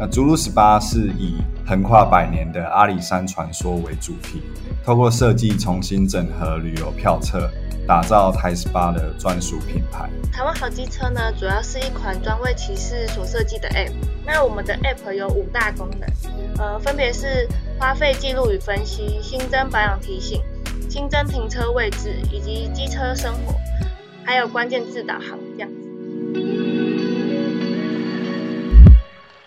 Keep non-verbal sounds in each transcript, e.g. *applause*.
那逐鹿十八是以横跨百年的阿里山传说为主题，透过设计重新整合旅游票册，打造台十八的专属品牌。台湾好机车呢，主要是一款专为骑士所设计的 App。那我们的 App 有五大功能，呃，分别是花费记录与分析、新增保养提醒、新增停车位置以及机车生活。还有关键字导航这样子。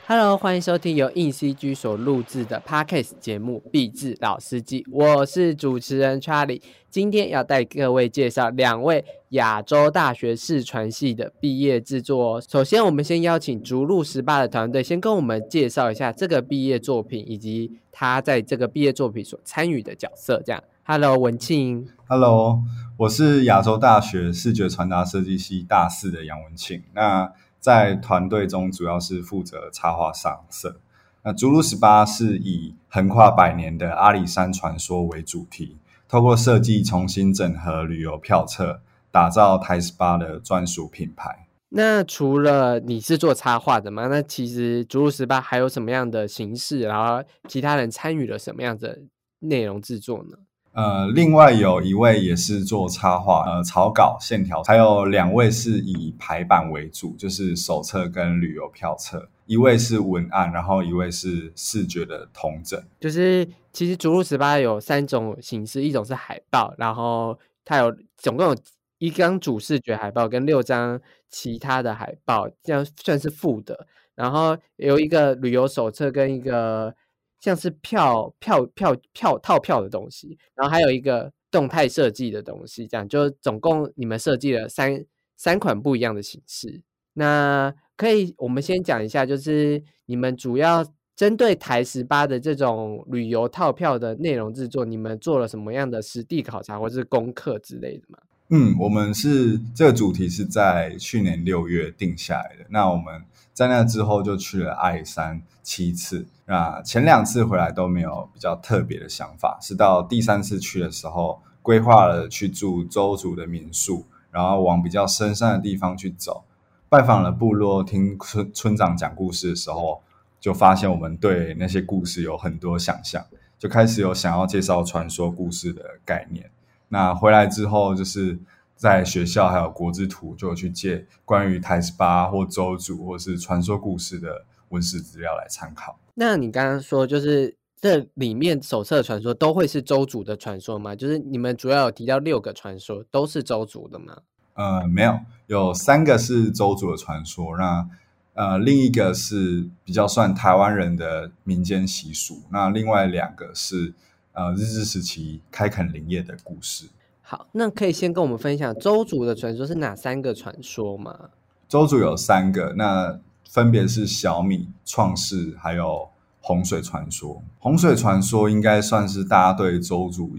Hello，欢迎收听由硬 CG 所录制的 Podcast 节目《必智老司机》，我是主持人 Charlie。今天要带各位介绍两位亚洲大学视传系的毕业制作。首先，我们先邀请逐鹿十八的团队，先跟我们介绍一下这个毕业作品以及他在这个毕业作品所参与的角色。这样，Hello，文庆。Hello，我是亚洲大学视觉传达设计系大四的杨文庆。那在团队中主要是负责插画上色。那逐鹿十八是以横跨百年的阿里山传说为主题，透过设计重新整合旅游票册，打造台十八的专属品牌。那除了你是做插画的吗？那其实逐鹿十八还有什么样的形式？然后其他人参与了什么样的内容制作呢？呃，另外有一位也是做插画，呃，草稿、线条，还有两位是以排版为主，就是手册跟旅游票册。一位是文案，然后一位是视觉的同整。就是其实逐鹿十八有三种形式，一种是海报，然后它有总共有一张主视觉海报跟六张其他的海报，这样算是副的。然后有一个旅游手册跟一个。像是票票票票套票的东西，然后还有一个动态设计的东西，这样就总共你们设计了三三款不一样的形式。那可以，我们先讲一下，就是你们主要针对台十八的这种旅游套票的内容制作，你们做了什么样的实地考察或是功课之类的吗？嗯，我们是这个主题是在去年六月定下来的。那我们在那之后就去了阿里山七次。那前两次回来都没有比较特别的想法，是到第三次去的时候，规划了去住周族的民宿，然后往比较深山的地方去走，拜访了部落，听村村长讲故事的时候，就发现我们对那些故事有很多想象，就开始有想要介绍传说故事的概念。那回来之后，就是在学校还有国之图，就去借关于台十八或周主或是传说故事的文史资料来参考。那你刚刚说，就是这里面手册传说都会是周主的传说吗？就是你们主要有提到六个传说，都是周主的吗？呃，没有，有三个是周主的传说，那呃，另一个是比较算台湾人的民间习俗，那另外两个是。呃，日治时期开垦林业的故事。好，那可以先跟我们分享周族的传说是哪三个传说吗？周族有三个，那分别是小米、创世，还有洪水传说。洪水传说应该算是大家对周族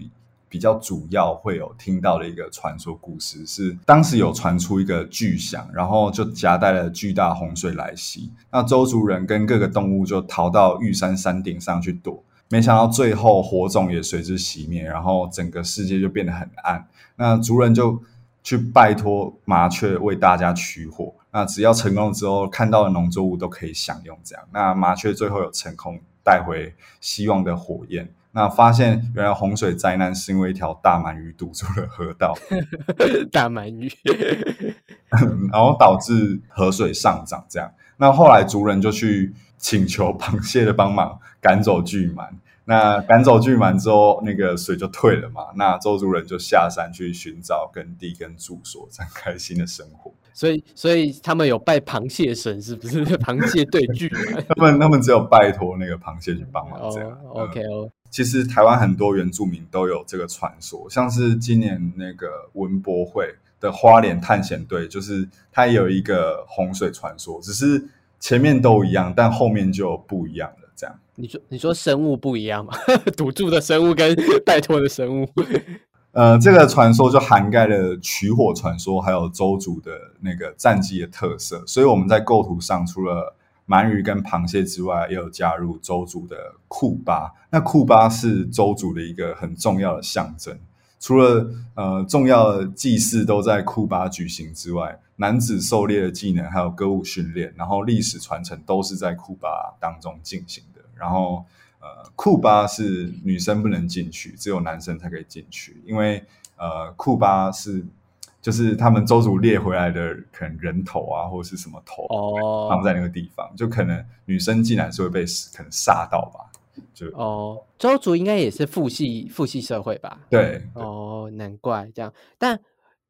比较主要会有听到的一个传说故事。是当时有传出一个巨响，然后就夹带了巨大洪水来袭，那周族人跟各个动物就逃到玉山山顶上去躲。没想到最后火种也随之熄灭，然后整个世界就变得很暗。那族人就去拜托麻雀为大家取火。那只要成功之后，看到的农作物都可以享用。这样，那麻雀最后有成功带回希望的火焰。那发现原来洪水灾难是因为一条大鳗鱼堵住了河道，*laughs* 大鳗鱼，*laughs* 然后导致河水上涨。这样，那后来族人就去。请求螃蟹的帮忙赶走巨鳗，那赶走巨鳗之后，那个水就退了嘛。那周族人就下山去寻找耕地跟住所，展开新的生活。所以，所以他们有拜螃蟹神，是不是？*laughs* 螃蟹对巨鳗，*laughs* 他们他们只有拜托那个螃蟹去帮忙这样。OK 哦。其实台湾很多原住民都有这个传说，像是今年那个文博会的花莲探险队，就是它有一个洪水传说，只是。前面都一样，但后面就不一样了。这样，你说你说生物不一样吗？*laughs* 赌注的生物跟 *laughs* 拜托的生物。*laughs* 呃，这个传说就涵盖了取火传说，还有周族的那个战绩的特色。所以我们在构图上，除了鳗鱼跟螃蟹之外，也有加入周族的库巴。那库巴是周族的一个很重要的象征，除了呃重要的祭祀都在库巴举行之外，男子狩猎的技能还有歌舞训练，然后历史传承都是在库巴当中进行的。然后呃，库巴是女生不能进去，只有男生才可以进去，因为呃库巴是就是他们周族猎回来的可能人头啊或者是什么头哦放在那个地方，就可能女生进来是会被可能杀到吧。就哦，周族应该也是父系父系社会吧？对，哦，难怪这样。但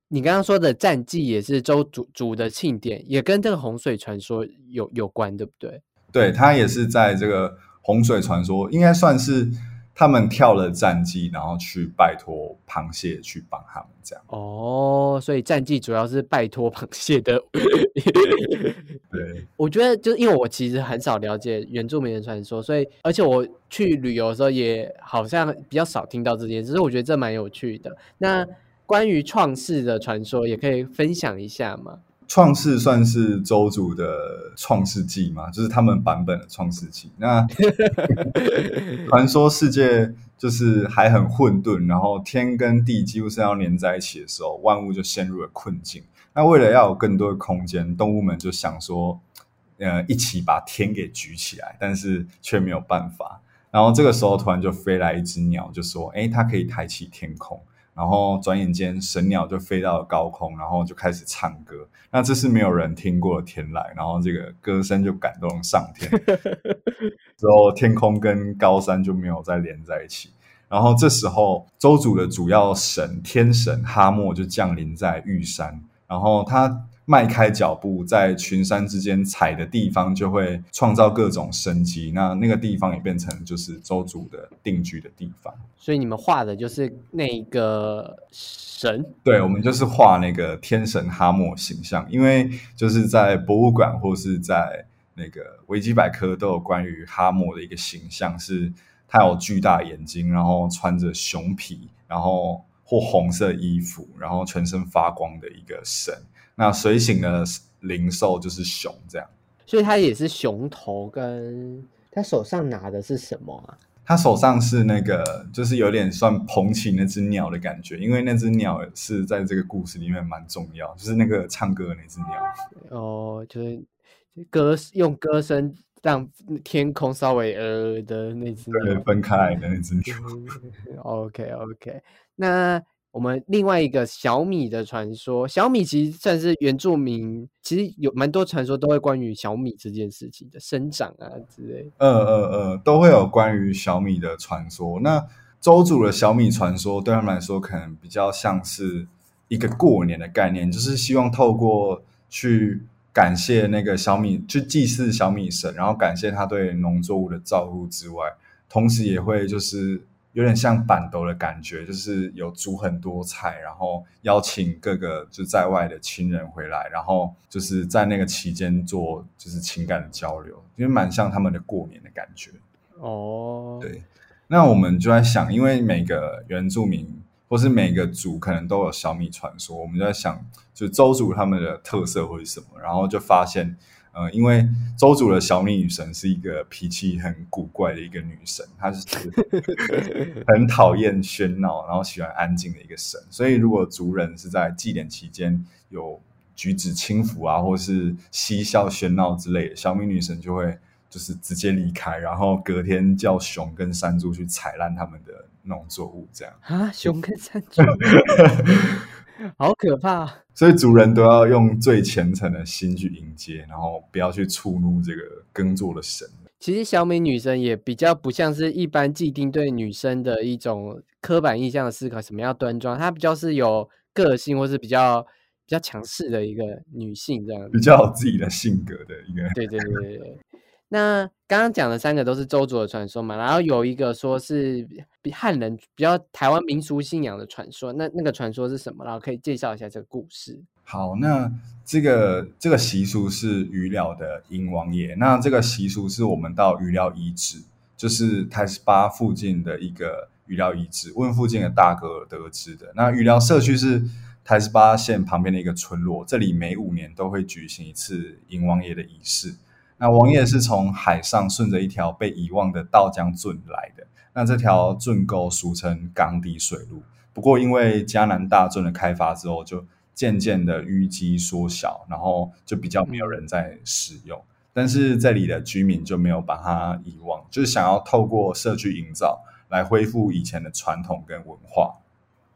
你刚刚说的战绩也是周族族的庆典，也跟这个洪水传说有有关，对不对？对，它也是在这个洪水传说，应该算是他们跳了战绩，然后去拜托螃蟹去帮他们这样。哦，所以战绩主要是拜托螃蟹的。*laughs* 对，我觉得就是因为我其实很少了解原住民的传说，所以而且我去旅游的时候也好像比较少听到这件事，所以我觉得这蛮有趣的。那关于创世的传说，也可以分享一下吗？创世算是周族的创世纪嘛，就是他们版本的创世纪。那 *laughs* 传说世界就是还很混沌，然后天跟地几乎是要连在一起的时候，万物就陷入了困境。那为了要有更多的空间，动物们就想说，呃，一起把天给举起来，但是却没有办法。然后这个时候突然就飞来一只鸟，就说：“哎，它可以抬起天空。”然后转眼间，神鸟就飞到了高空，然后就开始唱歌。那这是没有人听过的天籁，然后这个歌声就感动上天。*laughs* 之后天空跟高山就没有再连在一起。然后这时候，周族的主要神天神哈莫就降临在玉山，然后他迈开脚步，在群山之间踩的地方就会创造各种生机。那那个地方也变成就是周族的定居的地方。所以你们画的就是那个神，对，我们就是画那个天神哈莫形象，因为就是在博物馆或是在那个维基百科都有关于哈莫的一个形象，是他有巨大眼睛，然后穿着熊皮，然后或红色衣服，然后全身发光的一个神。那随行的灵兽就是熊，这样。所以他也是熊头，跟他手上拿的是什么啊？他手上是那个，就是有点算捧起那只鸟的感觉，因为那只鸟是在这个故事里面蛮重要，就是那个唱歌的那只鸟。哦，就是歌用歌声让天空稍微呃的那只。分开来的那只鸟。OK OK，那我们另外一个小米的传说，小米其实算是原住民，其实有蛮多传说都会关于小米这件事情的生长啊之类。呃呃呃，都会有关于小米的传说。那周族的小米传说对他们来说，可能比较像是一个过年的概念，就是希望透过去感谢那个小米，去祭祀小米神，然后感谢他对农作物的照顾之外，同时也会就是有点像板斗的感觉，就是有煮很多菜，然后邀请各个就在外的亲人回来，然后就是在那个期间做就是情感的交流，因为蛮像他们的过年的感觉。哦，对，那我们就在想，因为每个原住民或是每个族可能都有小米传说，我们就在想，就周族他们的特色会是什么，然后就发现，呃，因为周主的小米女神是一个脾气很古怪的一个女神，她是 *laughs* 很讨厌喧闹，然后喜欢安静的一个神，所以如果族人是在祭典期间有举止轻浮啊，或是嬉笑喧闹之类的，小米女神就会就是直接离开，然后隔天叫熊跟山猪去踩烂他们的农作物，这样。啊，熊跟山猪，*laughs* 好可怕！所以族人都要用最虔诚的心去迎接，然后不要去触怒这个耕作的神。其实小美女生也比较不像是一般既定对女生的一种刻板印象的思考，什么样端庄，她比较是有个性，或是比较比较强势的一个女性这样子。比较有自己的性格的一个。对对对对对。那刚刚讲的三个都是周族的传说嘛，然后有一个说是比汉人比较台湾民俗信仰的传说，那那个传说是什么？然后可以介绍一下这个故事。好，那这个这个习俗是鱼寮的迎王爷。那这个习俗是我们到鱼寮遗址，就是台十八附近的一个鱼寮遗址，问附近的大哥得知的。那鱼寮社区是台十八县旁边的一个村落，这里每五年都会举行一次迎王爷的仪式。那王爷是从海上顺着一条被遗忘的稻江圳来的。那这条圳沟俗称港底水路，不过因为嘉南大圳的开发之后，就渐渐的淤积缩小，然后就比较没有人在使用。但是这里的居民就没有把它遗忘，就是想要透过社区营造来恢复以前的传统跟文化。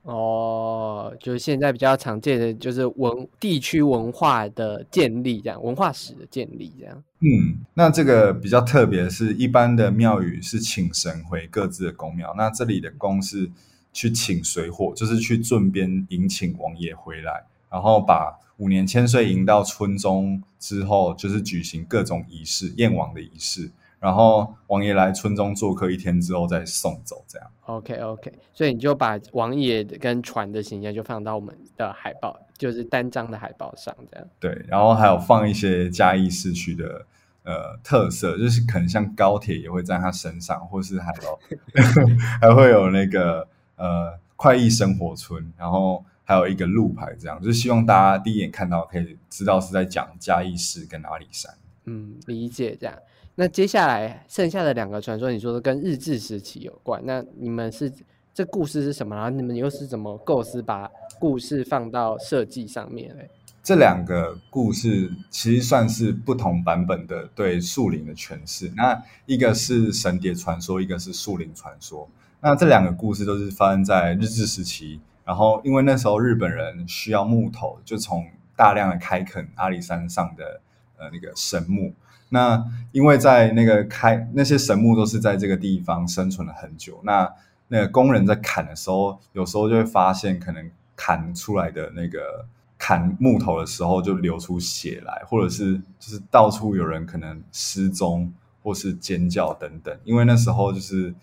哦，就是现在比较常见的就是文地区文化的建立，这样文化史的建立，这样。嗯，那这个比较特别是，一般的庙宇是请神回各自的宫庙，那这里的宫是去请水火，就是去镇边迎请王爷回来，然后把五年千岁迎到村中之后，就是举行各种仪式，燕王的仪式。然后王爷来村中做客一天之后再送走，这样。OK OK，所以你就把王爷跟船的形象就放到我们的海报，就是单张的海报上，这样。对，然后还有放一些嘉义市区的呃特色，就是可能像高铁也会在他身上，或是还有 *laughs* 还会有那个呃快意生活村，然后还有一个路牌，这样就是希望大家第一眼看到可以知道是在讲嘉义市跟阿里山。嗯，理解这样。那接下来剩下的两个传说，你说的跟日治时期有关，那你们是这故事是什么？然后你们又是怎么构思把故事放到设计上面嘞？这两个故事其实算是不同版本的对树林的诠释。那一个是神蝶传说，一个是树林传说。那这两个故事都是发生在日治时期，然后因为那时候日本人需要木头，就从大量的开垦阿里山上的呃那个神木。那因为在那个开那些神木都是在这个地方生存了很久，那那个工人在砍的时候，有时候就会发现可能砍出来的那个砍木头的时候就流出血来，或者是就是到处有人可能失踪或是尖叫等等，因为那时候就是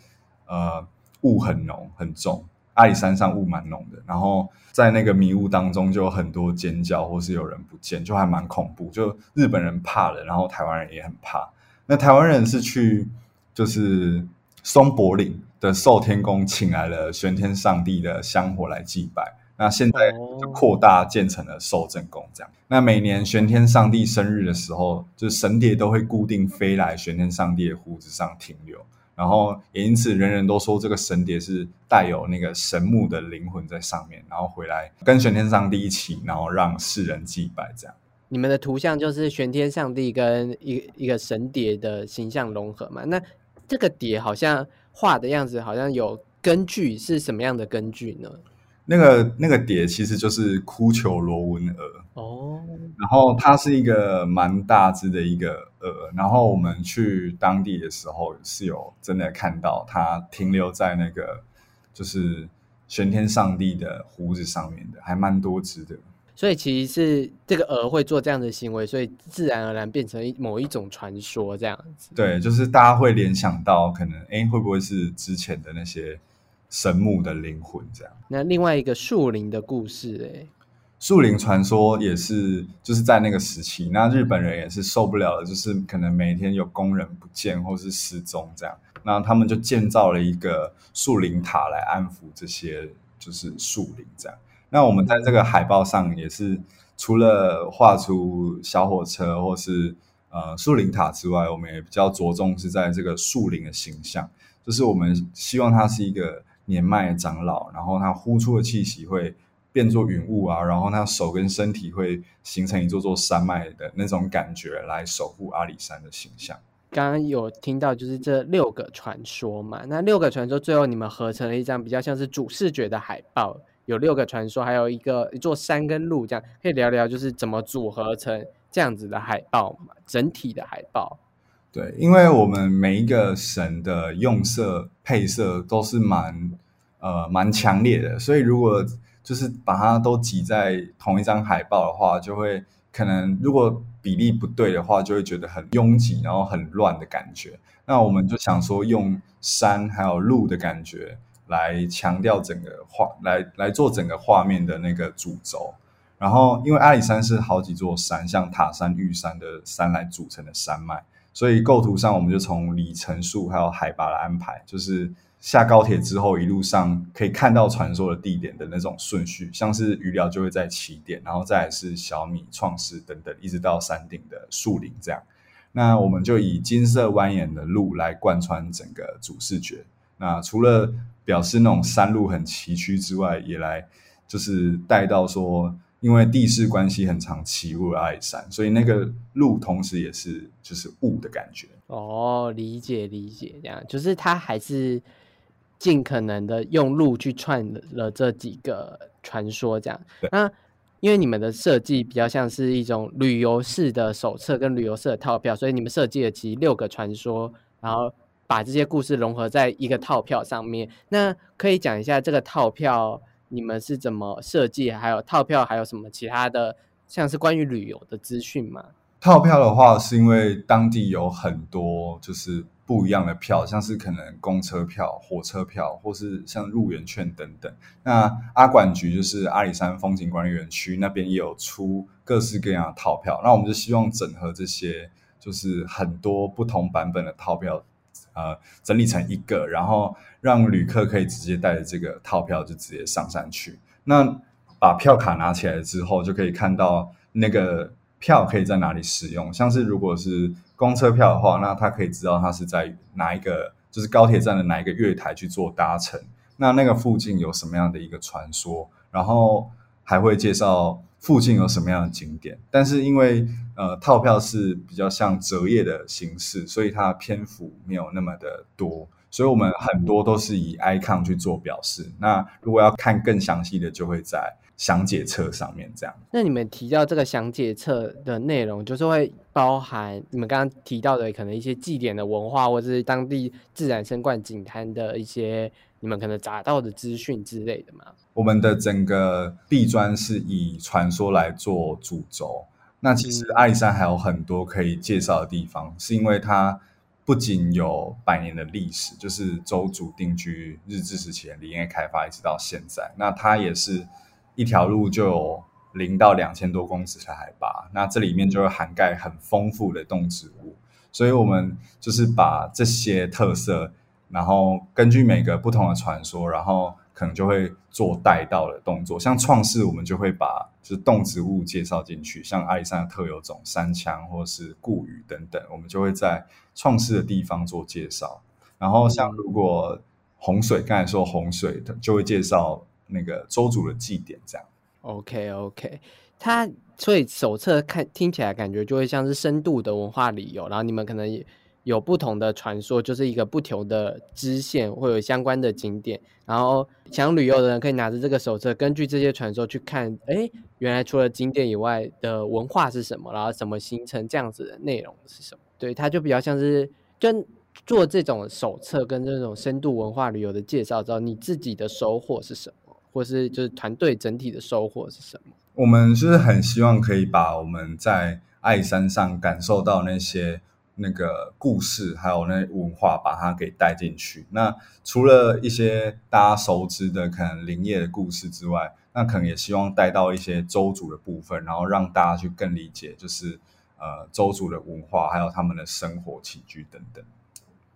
呃雾很浓很重。阿里山上雾蛮浓的，然后在那个迷雾当中就有很多尖叫，或是有人不见，就还蛮恐怖。就日本人怕了，然后台湾人也很怕。那台湾人是去就是松柏岭的寿天宫请来了玄天上帝的香火来祭拜。那现在就扩大建成了寿正宫这样。那每年玄天上帝生日的时候，就神蝶都会固定飞来玄天上帝的胡子上停留。然后也因此，人人都说这个神蝶是带有那个神木的灵魂在上面，然后回来跟玄天上帝一起，然后让世人祭拜。这样，你们的图像就是玄天上帝跟一一个神蝶的形象融合嘛？那这个蝶好像画的样子，好像有根据，是什么样的根据呢？那个那个蝶其实就是哭求罗纹蛾哦，然后它是一个蛮大只的一个蛾，然后我们去当地的时候是有真的看到它停留在那个就是玄天上帝的胡子上面的，还蛮多只的。所以其实是这个鹅会做这样的行为，所以自然而然变成某一种传说这样子。对，就是大家会联想到可能哎会不会是之前的那些。神木的灵魂，这样。那另外一个树林的故事，哎，树林传说也是，就是在那个时期，那日本人也是受不了了，就是可能每天有工人不见或是失踪这样，那他们就建造了一个树林塔来安抚这些就是树林这样。那我们在这个海报上也是，除了画出小火车或是呃树林塔之外，我们也比较着重是在这个树林的形象，就是我们希望它是一个。年迈的长老，然后他呼出的气息会变作云雾啊，然后他手跟身体会形成一座座山脉的那种感觉，来守护阿里山的形象。刚刚有听到就是这六个传说嘛，那六个传说最后你们合成了一张比较像是主视觉的海报，有六个传说，还有一个一座山跟路，这样可以聊聊就是怎么组合成这样子的海报嘛？整体的海报。对，因为我们每一个神的用色配色都是蛮呃蛮强烈的，所以如果就是把它都挤在同一张海报的话，就会可能如果比例不对的话，就会觉得很拥挤，然后很乱的感觉。那我们就想说，用山还有路的感觉来强调整个画，来来做整个画面的那个主轴。然后，因为阿里山是好几座山，像塔山、玉山的山来组成的山脉。所以构图上，我们就从里程数还有海拔来安排，就是下高铁之后一路上可以看到传说的地点的那种顺序，像是鱼寮就会在起点，然后再是小米、创世等等，一直到山顶的树林这样。那我们就以金色蜿蜒的路来贯穿整个主视觉。那除了表示那种山路很崎岖之外，也来就是带到说，因为地势关系很长，起雾了阿里山，所以那个路同时也是就是雾的感觉。哦，理解理解，这样就是它还是尽可能的用路去串了这几个传说，这样。那因为你们的设计比较像是一种旅游式的手册跟旅游式的套票，所以你们设计了其实六个传说，然后把这些故事融合在一个套票上面。那可以讲一下这个套票你们是怎么设计，还有套票还有什么其他的像是关于旅游的资讯吗？套票的话，是因为当地有很多就是不一样的票，像是可能公车票、火车票，或是像入园券等等。那阿管局就是阿里山风景管理园区那边也有出各式各样的套票，那我们就希望整合这些就是很多不同版本的套票，呃，整理成一个，然后让旅客可以直接带着这个套票就直接上山去。那把票卡拿起来之后，就可以看到那个。票可以在哪里使用？像是如果是公车票的话，那他可以知道他是在哪一个，就是高铁站的哪一个月台去做搭乘。那那个附近有什么样的一个传说？然后还会介绍附近有什么样的景点。但是因为呃套票是比较像折页的形式，所以它的篇幅没有那么的多。所以我们很多都是以 icon 去做表示。那如果要看更详细的，就会在。详解册上面这样，那你们提到这个详解册的内容，就是会包含你们刚刚提到的可能一些祭典的文化，或者是当地自然生冠景滩的一些你们可能查到的资讯之类的吗？我们的整个地砖是以传说来做主轴，那其实阿里山还有很多可以介绍的地方，是因为它不仅有百年的历史，就是周主定居日治时期林业开发一直到现在，那它也是。一条路就有零到两千多公尺的海拔，那这里面就会涵盖很丰富的动植物，所以我们就是把这些特色，然后根据每个不同的传说，然后可能就会做带到的动作。像创世，我们就会把就是动植物介绍进去，像阿里山的特有种山羌或是固语等等，我们就会在创世的地方做介绍。然后像如果洪水，刚才说洪水的，就会介绍。那个周主的祭典这样，OK OK，他所以手册看听起来感觉就会像是深度的文化旅游，然后你们可能有不同的传说，就是一个不同的支线会有相关的景点，然后想旅游的人可以拿着这个手册，根据这些传说去看，哎，原来除了景点以外的文化是什么，然后怎么形成这样子的内容是什么？对，它就比较像是跟做这种手册跟这种深度文化旅游的介绍之后，你自己的收获是什么？或是就是团队整体的收获是什么？我们就是很希望可以把我们在爱山上感受到那些那个故事，还有那文化，把它给带进去。那除了一些大家熟知的可能林业的故事之外，那可能也希望带到一些周族的部分，然后让大家去更理解，就是呃周族的文化，还有他们的生活起居等等。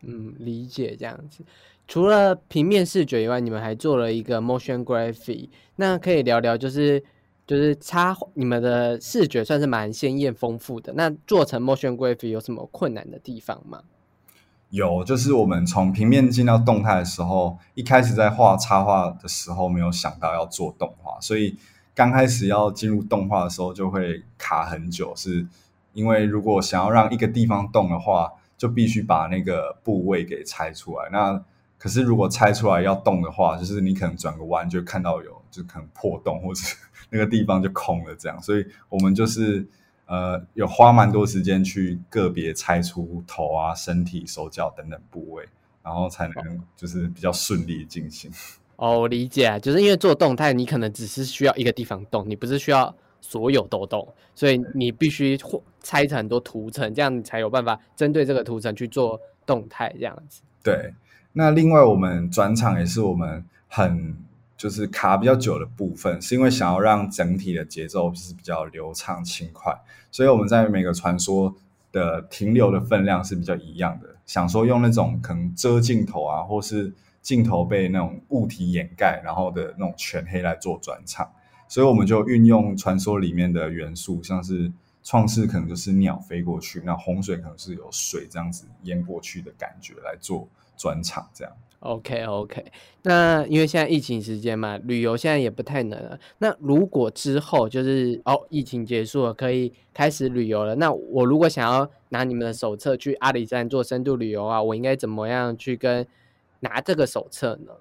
嗯，理解这样子。除了平面视觉以外，你们还做了一个 motion graphic。那可以聊聊，就是就是插你们的视觉算是蛮鲜艳丰富的。那做成 motion graphic 有什么困难的地方吗？有，就是我们从平面进到动态的时候，一开始在画插画的时候没有想到要做动画，所以刚开始要进入动画的时候就会卡很久，是因为如果想要让一个地方动的话，就必须把那个部位给拆出来。那可是，如果拆出来要动的话，就是你可能转个弯就看到有，就可能破洞，或者 *laughs* 那个地方就空了这样。所以我们就是呃，有花蛮多时间去个别拆出头啊、身体、手脚等等部位，然后才能就是比较顺利进行。哦，我理解，就是因为做动态，你可能只是需要一个地方动，你不是需要所有都动，所以你必须拆成很多图层，这样你才有办法针对这个图层去做动态这样子。对。那另外，我们转场也是我们很就是卡比较久的部分，是因为想要让整体的节奏是比较流畅轻快，所以我们在每个传说的停留的分量是比较一样的。想说用那种可能遮镜头啊，或是镜头被那种物体掩盖，然后的那种全黑来做转场，所以我们就运用传说里面的元素，像是创世可能就是鸟飞过去，那洪水可能是有水这样子淹过去的感觉来做专场这样。OK OK，那因为现在疫情时间嘛，旅游现在也不太能了。那如果之后就是哦，疫情结束了，可以开始旅游了。那我如果想要拿你们的手册去阿里山做深度旅游啊，我应该怎么样去跟拿这个手册呢？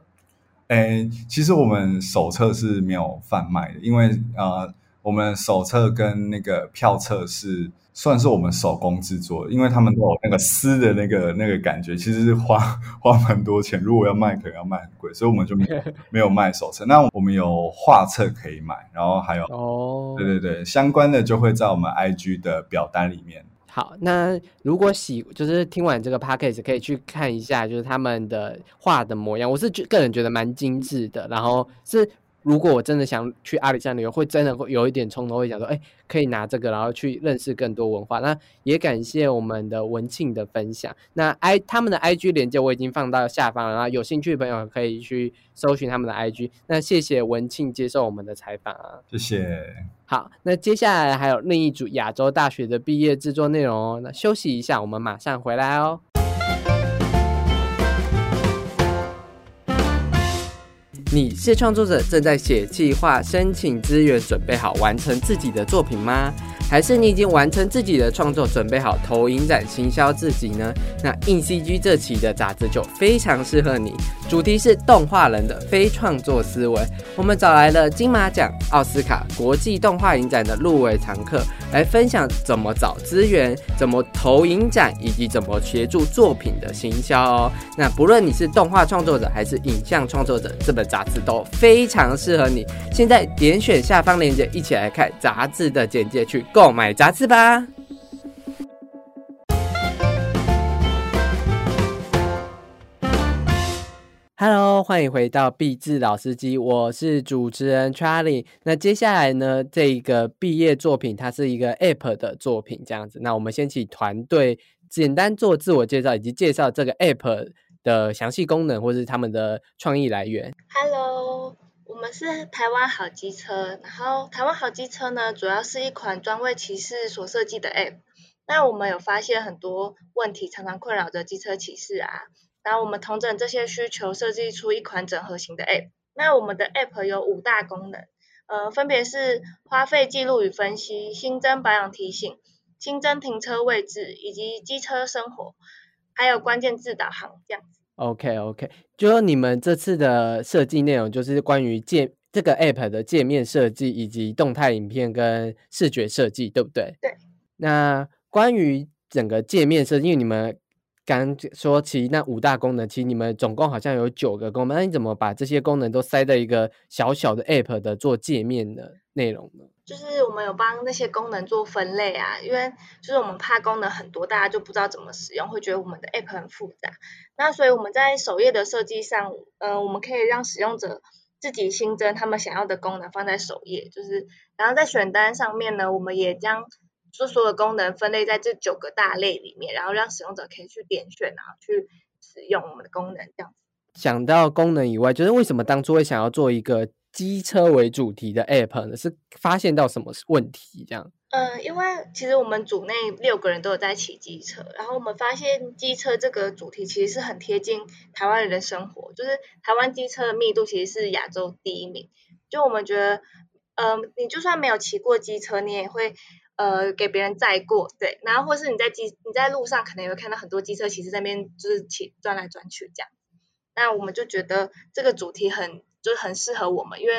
诶，其实我们手册是没有贩卖的，因为呃，我们手册跟那个票册是。算是我们手工制作，因为他们都有那个撕的那个那个感觉，其实是花 *laughs* 花蛮多钱。如果要卖，可能要卖很贵，所以我们就没有 *laughs* 没有卖手册。那我们有画册可以买，然后还有哦，对对对，相关的就会在我们 IG 的表单里面。好，那如果喜就是听完这个 package，可以去看一下，就是他们的画的模样，我是觉个人觉得蛮精致的，然后是。如果我真的想去阿里山旅游，会真的会有一点冲动，会想说，哎，可以拿这个，然后去认识更多文化。那也感谢我们的文庆的分享。那 i 他们的 IG 链接我已经放到下方了，然后有兴趣的朋友可以去搜寻他们的 IG。那谢谢文庆接受我们的采访啊，谢谢。好，那接下来还有另一组亚洲大学的毕业制作内容哦。那休息一下，我们马上回来哦。你是创作者，正在写计划、申请资源，准备好完成自己的作品吗？还是你已经完成自己的创作，准备好投影展行销自己呢？那硬 CG 这期的杂志就非常适合你，主题是动画人的非创作思维。我们找来了金马奖、奥斯卡、国际动画影展的入围常客，来分享怎么找资源、怎么投影展，以及怎么协助作品的行销哦。那不论你是动画创作者还是影像创作者，这本杂志都非常适合你。现在点选下方链接，一起来看杂志的简介去。购买杂志吧。Hello，欢迎回到毕志老司机，我是主持人 Charlie。那接下来呢，这个毕业作品它是一个 App 的作品，这样子。那我们先请团队简单做自我介绍，以及介绍这个 App 的详细功能，或是他们的创意来源。Hello。我们是台湾好机车，然后台湾好机车呢，主要是一款专为骑士所设计的 App。那我们有发现很多问题，常常困扰着机车骑士啊。然后我们同整这些需求，设计出一款整合型的 App。那我们的 App 有五大功能，呃，分别是花费记录与分析、新增保养提醒、新增停车位置以及机车生活，还有关键字导航这样子。OK OK，就说你们这次的设计内容就是关于界这个 App 的界面设计，以及动态影片跟视觉设计，对不对？对。那关于整个界面设计，因为你们刚说其那五大功能，其实你们总共好像有九个功能，那你怎么把这些功能都塞在一个小小的 App 的做界面的内容呢？就是我们有帮那些功能做分类啊，因为就是我们怕功能很多，大家就不知道怎么使用，会觉得我们的 app 很复杂。那所以我们在首页的设计上，嗯，我们可以让使用者自己新增他们想要的功能放在首页，就是然后在选单上面呢，我们也将所有功能分类在这九个大类里面，然后让使用者可以去点选啊，去使用我们的功能这样子。想到功能以外，就是为什么当初会想要做一个？机车为主题的 App 呢，是发现到什么问题？这样？嗯，因为其实我们组内六个人都有在骑机车，然后我们发现机车这个主题其实是很贴近台湾人的生活，就是台湾机车的密度其实是亚洲第一名。就我们觉得，嗯，你就算没有骑过机车，你也会呃给别人载过，对，然后或是你在机你在路上可能也会看到很多机车骑士在那边就是骑转来转去这样。那我们就觉得这个主题很。就很适合我们，因为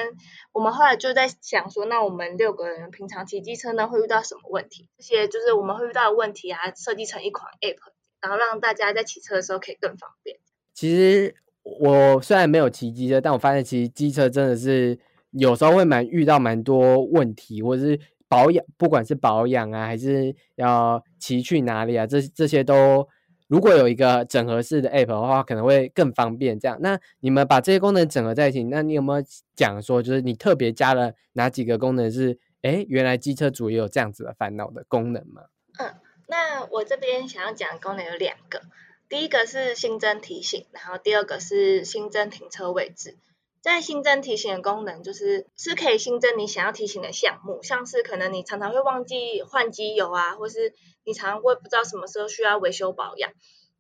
我们后来就在想说，那我们六个人平常骑机车呢，会遇到什么问题？这些就是我们会遇到的问题啊，设计成一款 App，然后让大家在骑车的时候可以更方便。其实我虽然没有骑机车，但我发现其实机车真的是有时候会蛮遇到蛮多问题，或者是保养，不管是保养啊，还是要骑去哪里啊，这这些都。如果有一个整合式的 App 的话，可能会更方便。这样，那你们把这些功能整合在一起，那你有没有讲说，就是你特别加了哪几个功能是？哎，原来机车主也有这样子的烦恼的功能吗？嗯，那我这边想要讲的功能有两个，第一个是新增提醒，然后第二个是新增停车位置。在新增提醒的功能，就是是可以新增你想要提醒的项目，像是可能你常常会忘记换机油啊，或是你常常会不知道什么时候需要维修保养。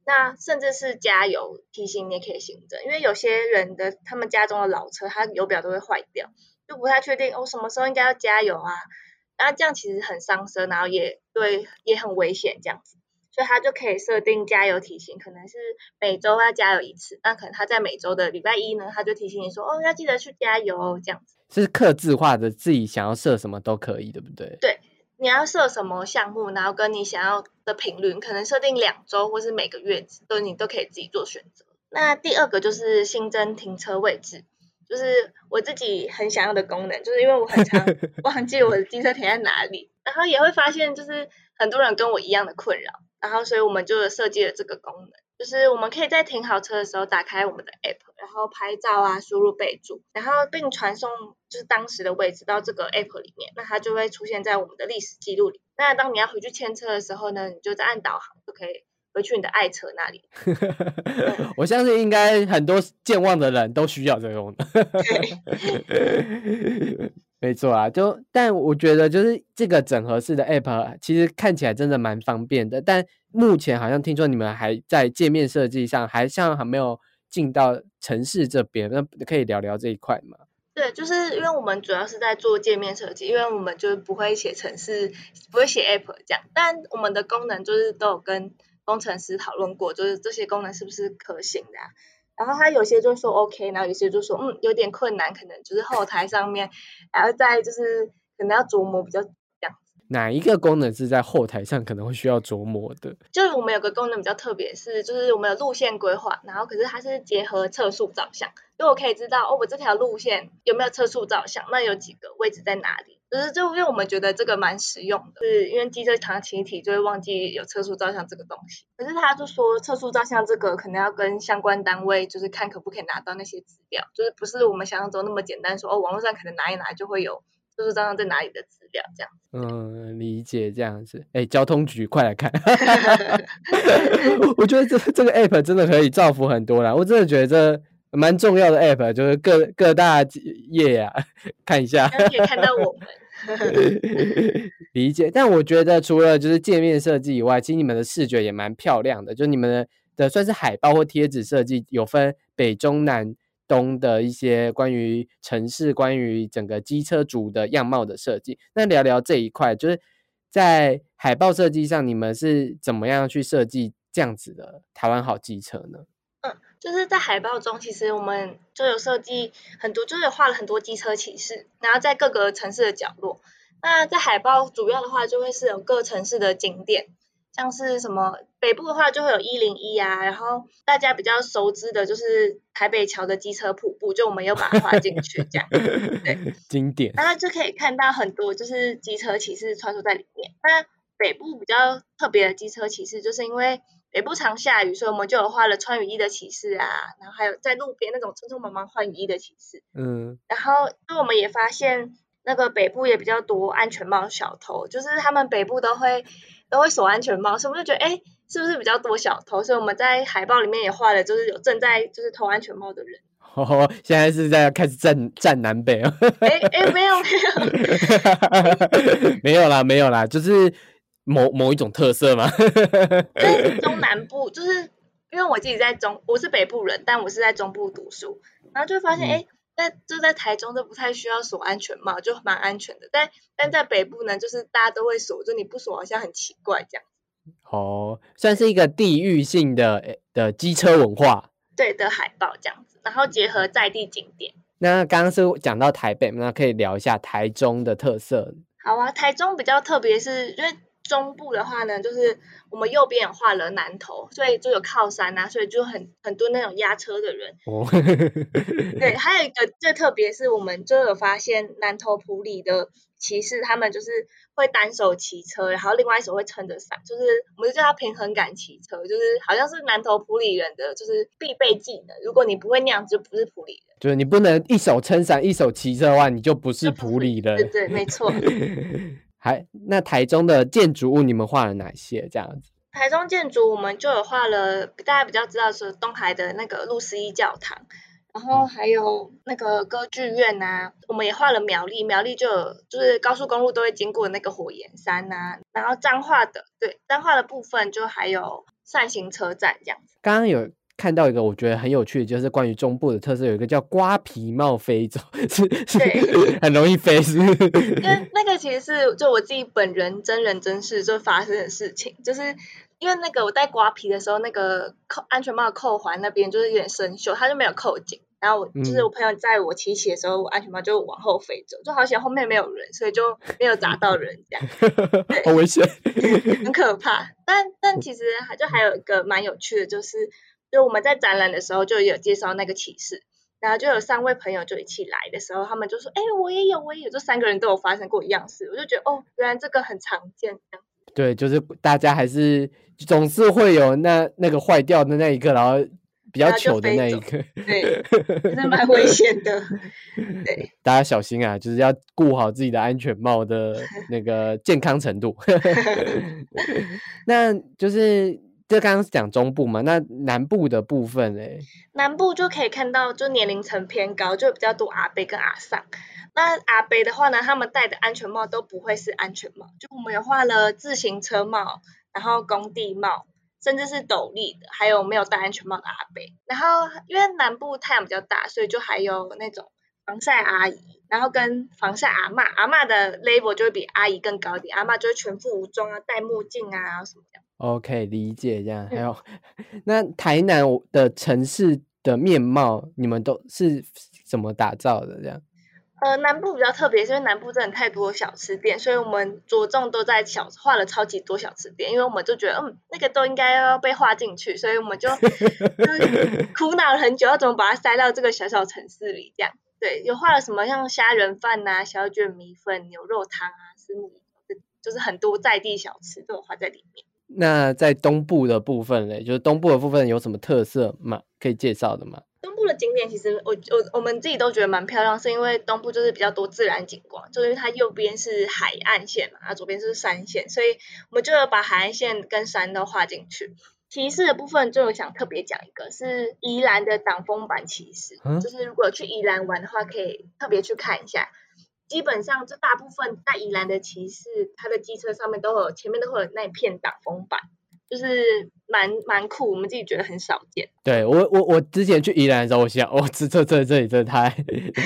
那甚至是加油提醒你也可以新增，因为有些人的他们家中的老车，它油表都会坏掉，就不太确定哦什么时候应该要加油啊。那这样其实很伤车，然后也对也很危险这样子，所以他就可以设定加油提醒，可能是每周要加油一次，那可能他在每周的礼拜一呢，他就提醒你说哦要记得去加油这样子。是刻字化的，自己想要设什么都可以，对不对？对。你要设什么项目，然后跟你想要的频率，可能设定两周或是每个月，都你都可以自己做选择。那第二个就是新增停车位置，就是我自己很想要的功能，就是因为我很常 *laughs* 忘记我的机车停在哪里，然后也会发现就是很多人跟我一样的困扰，然后所以我们就设计了这个功能。就是我们可以在停好车的时候打开我们的 app，然后拍照啊，输入备注，然后并传送就是当时的位置到这个 app 里面，那它就会出现在我们的历史记录里。那当你要回去牵车的时候呢，你就再按导航就可以回去你的爱车那里。*laughs* 我相信应该很多健忘的人都需要这种。*laughs* 没错啊，就但我觉得就是这个整合式的 app 其实看起来真的蛮方便的，但目前好像听说你们还在界面设计上，还像还没有进到城市这边，那可以聊聊这一块吗？对，就是因为我们主要是在做界面设计，因为我们就是不会写城市，不会写 app 这样，但我们的功能就是都有跟工程师讨论过，就是这些功能是不是可行的。然后他有些就说 OK，然后有些就说嗯有点困难，可能就是后台上面还要再就是可能要琢磨比较。哪一个功能是在后台上可能会需要琢磨的？就是我们有个功能比较特别，是就是我们有路线规划，然后可是它是结合测速照相，因为我可以知道哦我这条路线有没有测速照相，那有几个位置在哪里。就是就因为我们觉得这个蛮实用的，是因为机车常骑体就会忘记有测速照相这个东西。可是他就说测速照相这个可能要跟相关单位就是看可不可以拿到那些资料，就是不是我们想象中那么简单，说哦网络上可能拿一拿就会有测速照相在哪里的资料这样。嗯，理解这样子。哎，交通局快来看，*laughs* 我觉得这这个 app 真的可以造福很多啦，我真的觉得这。蛮重要的 app，就是各各大业啊，看一下。可以看到我们。理解，但我觉得除了就是界面设计以外，其实你们的视觉也蛮漂亮的。就你们的的算是海报或贴纸设计，有分北中南东的一些关于城市、关于整个机车主的样貌的设计。那聊聊这一块，就是在海报设计上，你们是怎么样去设计这样子的台湾好机车呢？嗯就是在海报中，其实我们就有设计很多，就是画了很多机车骑士，然后在各个城市的角落。那在海报主要的话，就会是有各城市的景点，像是什么北部的话，就会有一零一啊，然后大家比较熟知的就是台北桥的机车瀑布，就我们又把它画进去这样。*laughs* 对，经典。然后就可以看到很多就是机车骑士穿梭在里面。那北部比较特别的机车骑士，就是因为北部常下雨，所以我们就有画了穿雨衣的骑士啊，然后还有在路边那种匆匆忙忙换雨衣的骑士。嗯。然后，就我们也发现，那个北部也比较多安全帽小偷，就是他们北部都会都会锁安全帽，所以我们就觉得，哎，是不是比较多小偷？所以我们在海报里面也画了，就是有正在就是偷安全帽的人。*laughs* 哦，现在是在开始站站南北哦。哎哎，没有没有，*laughs* 没有啦，没有啦，就是。某某一种特色嘛？*laughs* 在中南部，就是因为我自己在中，我是北部人，但我是在中部读书，然后就发现，哎，在就在台中都不太需要锁安全帽，就蛮安全的。但但在北部呢，就是大家都会锁，就你不锁好像很奇怪这样。哦，算是一个地域性的的机车文化，对的海报这样子，然后结合在地景点。那刚刚是讲到台北，那可以聊一下台中的特色。好啊，台中比较特别，是因为。中部的话呢，就是我们右边也画了南头，所以就有靠山啊，所以就很很多那种压车的人。哦。对，还有一个最特别是，我们就有发现南头埔里的骑士，他们就是会单手骑车，然后另外一手会撑着伞，就是我们就叫他平衡感骑车，就是好像是南头埔里人的就是必备技能。如果你不会那样，就不是埔里人。就是你不能一手撑伞一手骑车的话，你就不是埔里人。对对，没错。*laughs* 还那台中的建筑物，你们画了哪些？这样子，台中建筑我们就有画了，大家比较知道是东海的那个路思一教堂，然后还有那个歌剧院啊，我们也画了苗栗，苗栗就有就是高速公路都会经过那个火焰山呐、然后彰化的对彰化的部分就还有善行车站这样子。刚刚有看到一个我觉得很有趣的，就是关于中部的特色，有一个叫瓜皮帽飞走，*laughs* 是是 *laughs* 很容易飞，是不是？因为那个其实是就我自己本人真人真事就发生的事情，就是因为那个我戴瓜皮的时候，那个扣安全帽的扣环那边就是有点生锈，它就没有扣紧。然后我就是嗯我朋友在我骑起的时候，我安全帽就往后飞走，就好险后面没有人，所以就没有砸到人，这样 *laughs* 好危险。很可怕。但但其实还就还有一个蛮有趣的，就是就我们在展览的时候就有介绍那个骑士，然后就有三位朋友就一起来的时候，他们就说：“哎、我也有，我也有。”就三个人都有发生过一样事，我就觉得哦，原来这个很常见。对，就是大家还是总是会有那那个坏掉的那一个，然后比较糗的那一个。对，真的蛮危险的。对，*laughs* 大家小心啊，就是要顾好自己的安全帽的那个健康程度。*laughs* *laughs* 那就是这刚刚是讲中部嘛，那南部的部分嘞，南部就可以看到，就年龄层偏高，就比较多阿伯跟阿桑。那阿伯的话呢，他们戴的安全帽都不会是安全帽，就我们有画了自行车帽，然后工地帽，甚至是斗笠的，还有没有戴安全帽的阿伯。然后因为南部太阳比较大，所以就还有那种防晒阿姨，然后跟防晒阿嬷，阿嬷的 level 就会比阿姨更高一点，阿嬷就会全副武装啊，戴墨镜啊什么的。OK，理解这样。还有，*laughs* 那台南的城市的面貌，你们都是怎么打造的？这样呃，南部比较特别，是因为南部真的太多小吃店，所以我们着重都在小画了超级多小吃店，因为我们就觉得，嗯，那个都应该要被画进去，所以我们就 *laughs* 就苦恼了很久，要怎么把它塞到这个小小城市里，这样。对，有画了什么像虾仁饭呐、小卷米粉、牛肉汤啊、丝木鱼，就是很多在地小吃都有画在里面。那在东部的部分嘞，就是东部的部分有什么特色吗？可以介绍的吗？东部的景点其实我我我们自己都觉得蛮漂亮，是因为东部就是比较多自然景观，就是它右边是海岸线嘛，然后左边是山线，所以我们就有把海岸线跟山都画进去。骑士的部分就有想特别讲一个，是宜兰的挡风板骑士，嗯就是如果去宜兰玩的话，可以特别去看一下。基本上，就大部分在宜兰的骑士，它的机车上面都会有前面都会有那一片挡风板，就是蛮蛮酷，我们自己觉得很少见。对我我我之前去宜兰的时候，我想，哦，这这这这里真的太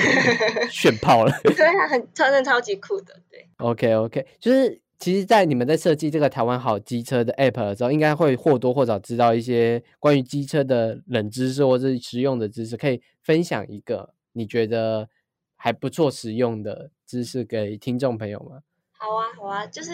*laughs* 炫炮了。对啊，很真的超级酷的，对。OK OK，就是其实，在你们在设计这个台湾好机车的 App 的时候，应该会或多或少知道一些关于机车的冷知识或是实用的知识，可以分享一个你觉得还不错实用的知识给听众朋友吗？好啊，好啊，就是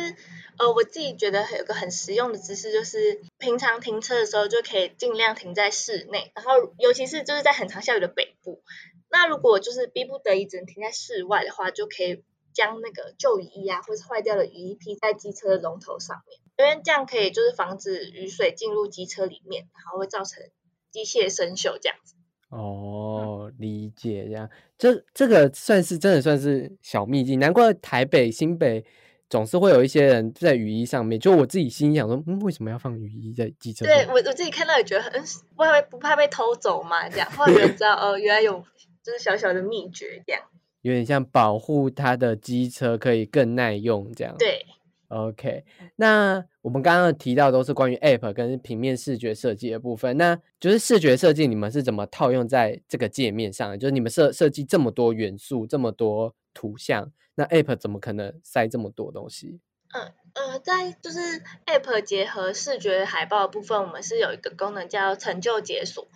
呃，我自己觉得有个很实用的知识，就是平常停车的时候就可以尽量停在室内，然后尤其是就是在很常下雨的北部，那如果就是逼不得已只能停在室外的话，就可以将那个旧雨衣啊或是坏掉的雨衣披在机车的龙头上面，因为这样可以就是防止雨水进入机车里面，然后会造成机械生锈这样子。哦，理解这样，这这个算是真的算是小秘境，难怪台北、新北总是会有一些人在雨衣上面。就我自己心里想说，嗯，为什么要放雨衣在机车上？对我我自己看到也觉得很，嗯不怕被不怕被偷走嘛？这样，后来才知道哦，原来有就是小小的秘诀这样。有点像保护它的机车可以更耐用这样。对，OK，那我们刚刚提到都是关于 App 跟平面视觉设计的部分，那就是视觉设计，你们是怎么套用在这个界面上的？就是你们设设计这么多元素，这么多图像，那 App 怎么可能塞这么多东西？嗯呃，在就是 App 结合视觉海报的部分，我们是有一个功能叫成就解锁。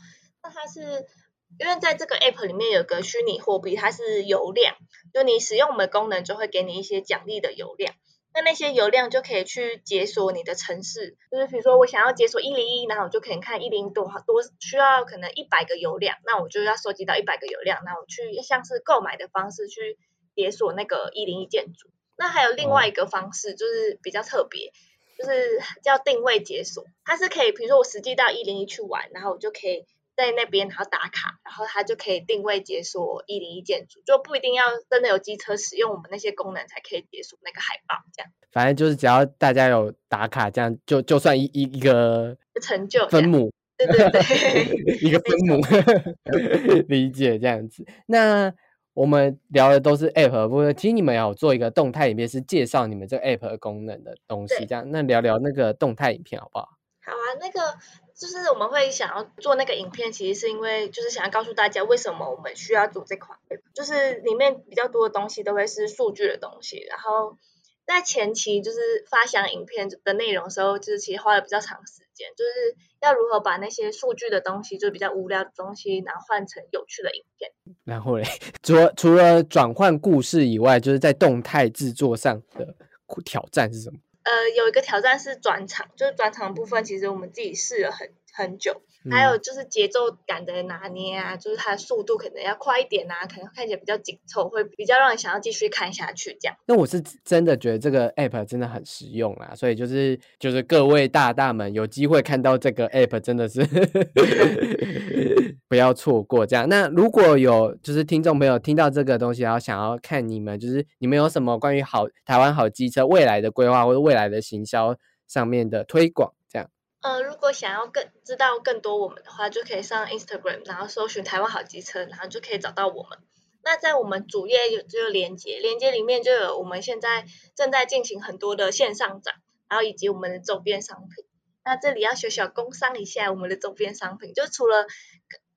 那它是因为在这个 App 里面有个虚拟货币，它是油量，就你使用我们的功能就会给你一些奖励的油量。那那些油量就可以去解锁你的城市，就是比如说我想要解锁一零一，然后我就可以看一零多少多需要可能一百个油量，那我就要收集到一百个油量，那我去像是购买的方式去解锁那个一零一建筑。那还有另外一个方式，就是比较特别，就是叫定位解锁。它是可以，比如说我实际到一零一去玩，然后我就可以在那边然后打卡，然后它就可以定位解锁一零一建筑，就不一定要真的有机车使用我们那些功能才可以解锁那个海报，这样反正就是只要大家有打卡，这样就就算一一一个成就分母对对对，*laughs* 一个分母，*laughs* 理解这样子。那我们聊的都是 App，不过其实你们有做一个动态影片，是介绍你们这个 App 功能的东西，对这样。那聊聊那个动态影片好不好？好啊，那个就是我们会想要做那个影片，其实是因为就是想要告诉大家为什么我们需要做这款就是里面比较多的东西都会是数据的东西，然后在前期就是发想影片的内容的时候，就是其实花了比较长时间，就是要如何把那些数据的东西，就是比较无聊的东西，然后换成有趣的影片。然后嘞，*laughs* 除了除了转换故事以外，就是在动态制作上的挑战是什么？呃，有一个挑战是转场，就是转场部分，其实我们自己试了很很久，还有就是节奏感的拿捏啊，就是它的速度可能要快一点啊，可能看起来比较紧凑，会比较让人想要继续看下去这样。那我是真的觉得这个 app 真的很实用啦，所以就是就是各位大大们有机会看到这个 app 真的是 *laughs* 不要错过这样。那如果有就是听众朋友听到这个东西，然后想要看你们就是你们有什么关于好台湾好机车未来的规划或者未来的行销上面的推广。呃，如果想要更知道更多我们的话，就可以上 Instagram，然后搜寻台湾好机车，然后就可以找到我们。那在我们主页有就有连接，连接里面就有我们现在正在进行很多的线上展，然后以及我们的周边商品。那这里要小小工商一下我们的周边商品，就除了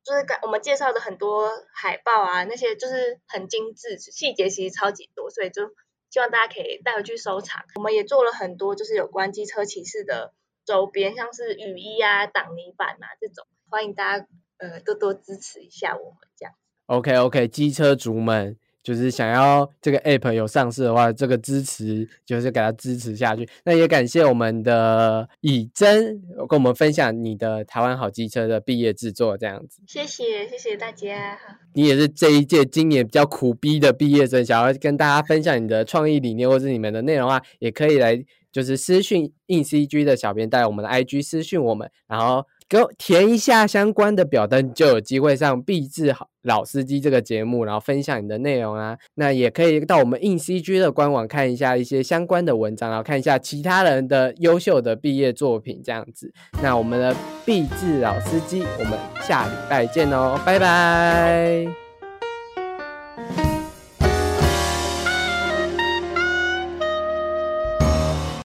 就是我们介绍的很多海报啊，那些就是很精致，细节其实超级多，所以就希望大家可以带回去收藏。我们也做了很多就是有关机车骑士的周边，像是雨衣啊、挡泥板啊这种，欢迎大家呃多多支持一下我们这样。OK OK，机车族们就是想要这个 App 有上市的话，这个支持就是给它支持下去。那也感谢我们的以真跟我们分享你的台湾好机车的毕业制作，这样子。谢谢谢谢大家。你也是这一届今年比较苦逼的毕业生，想要跟大家分享你的创意理念或是你们的内容啊，也可以来就是私讯硬 CG 的小编带我们的 IG 私讯我们，然后给我填一下相关的表单，就有机会上毕制好老司机这个节目，然后分享你的内容啊。那也可以到我们硬 CG 的官网看一下一些相关的文章，然后看一下其他人的优秀的毕业作品这样子。那我们的毕制老司机，我们下礼拜见哦，拜拜。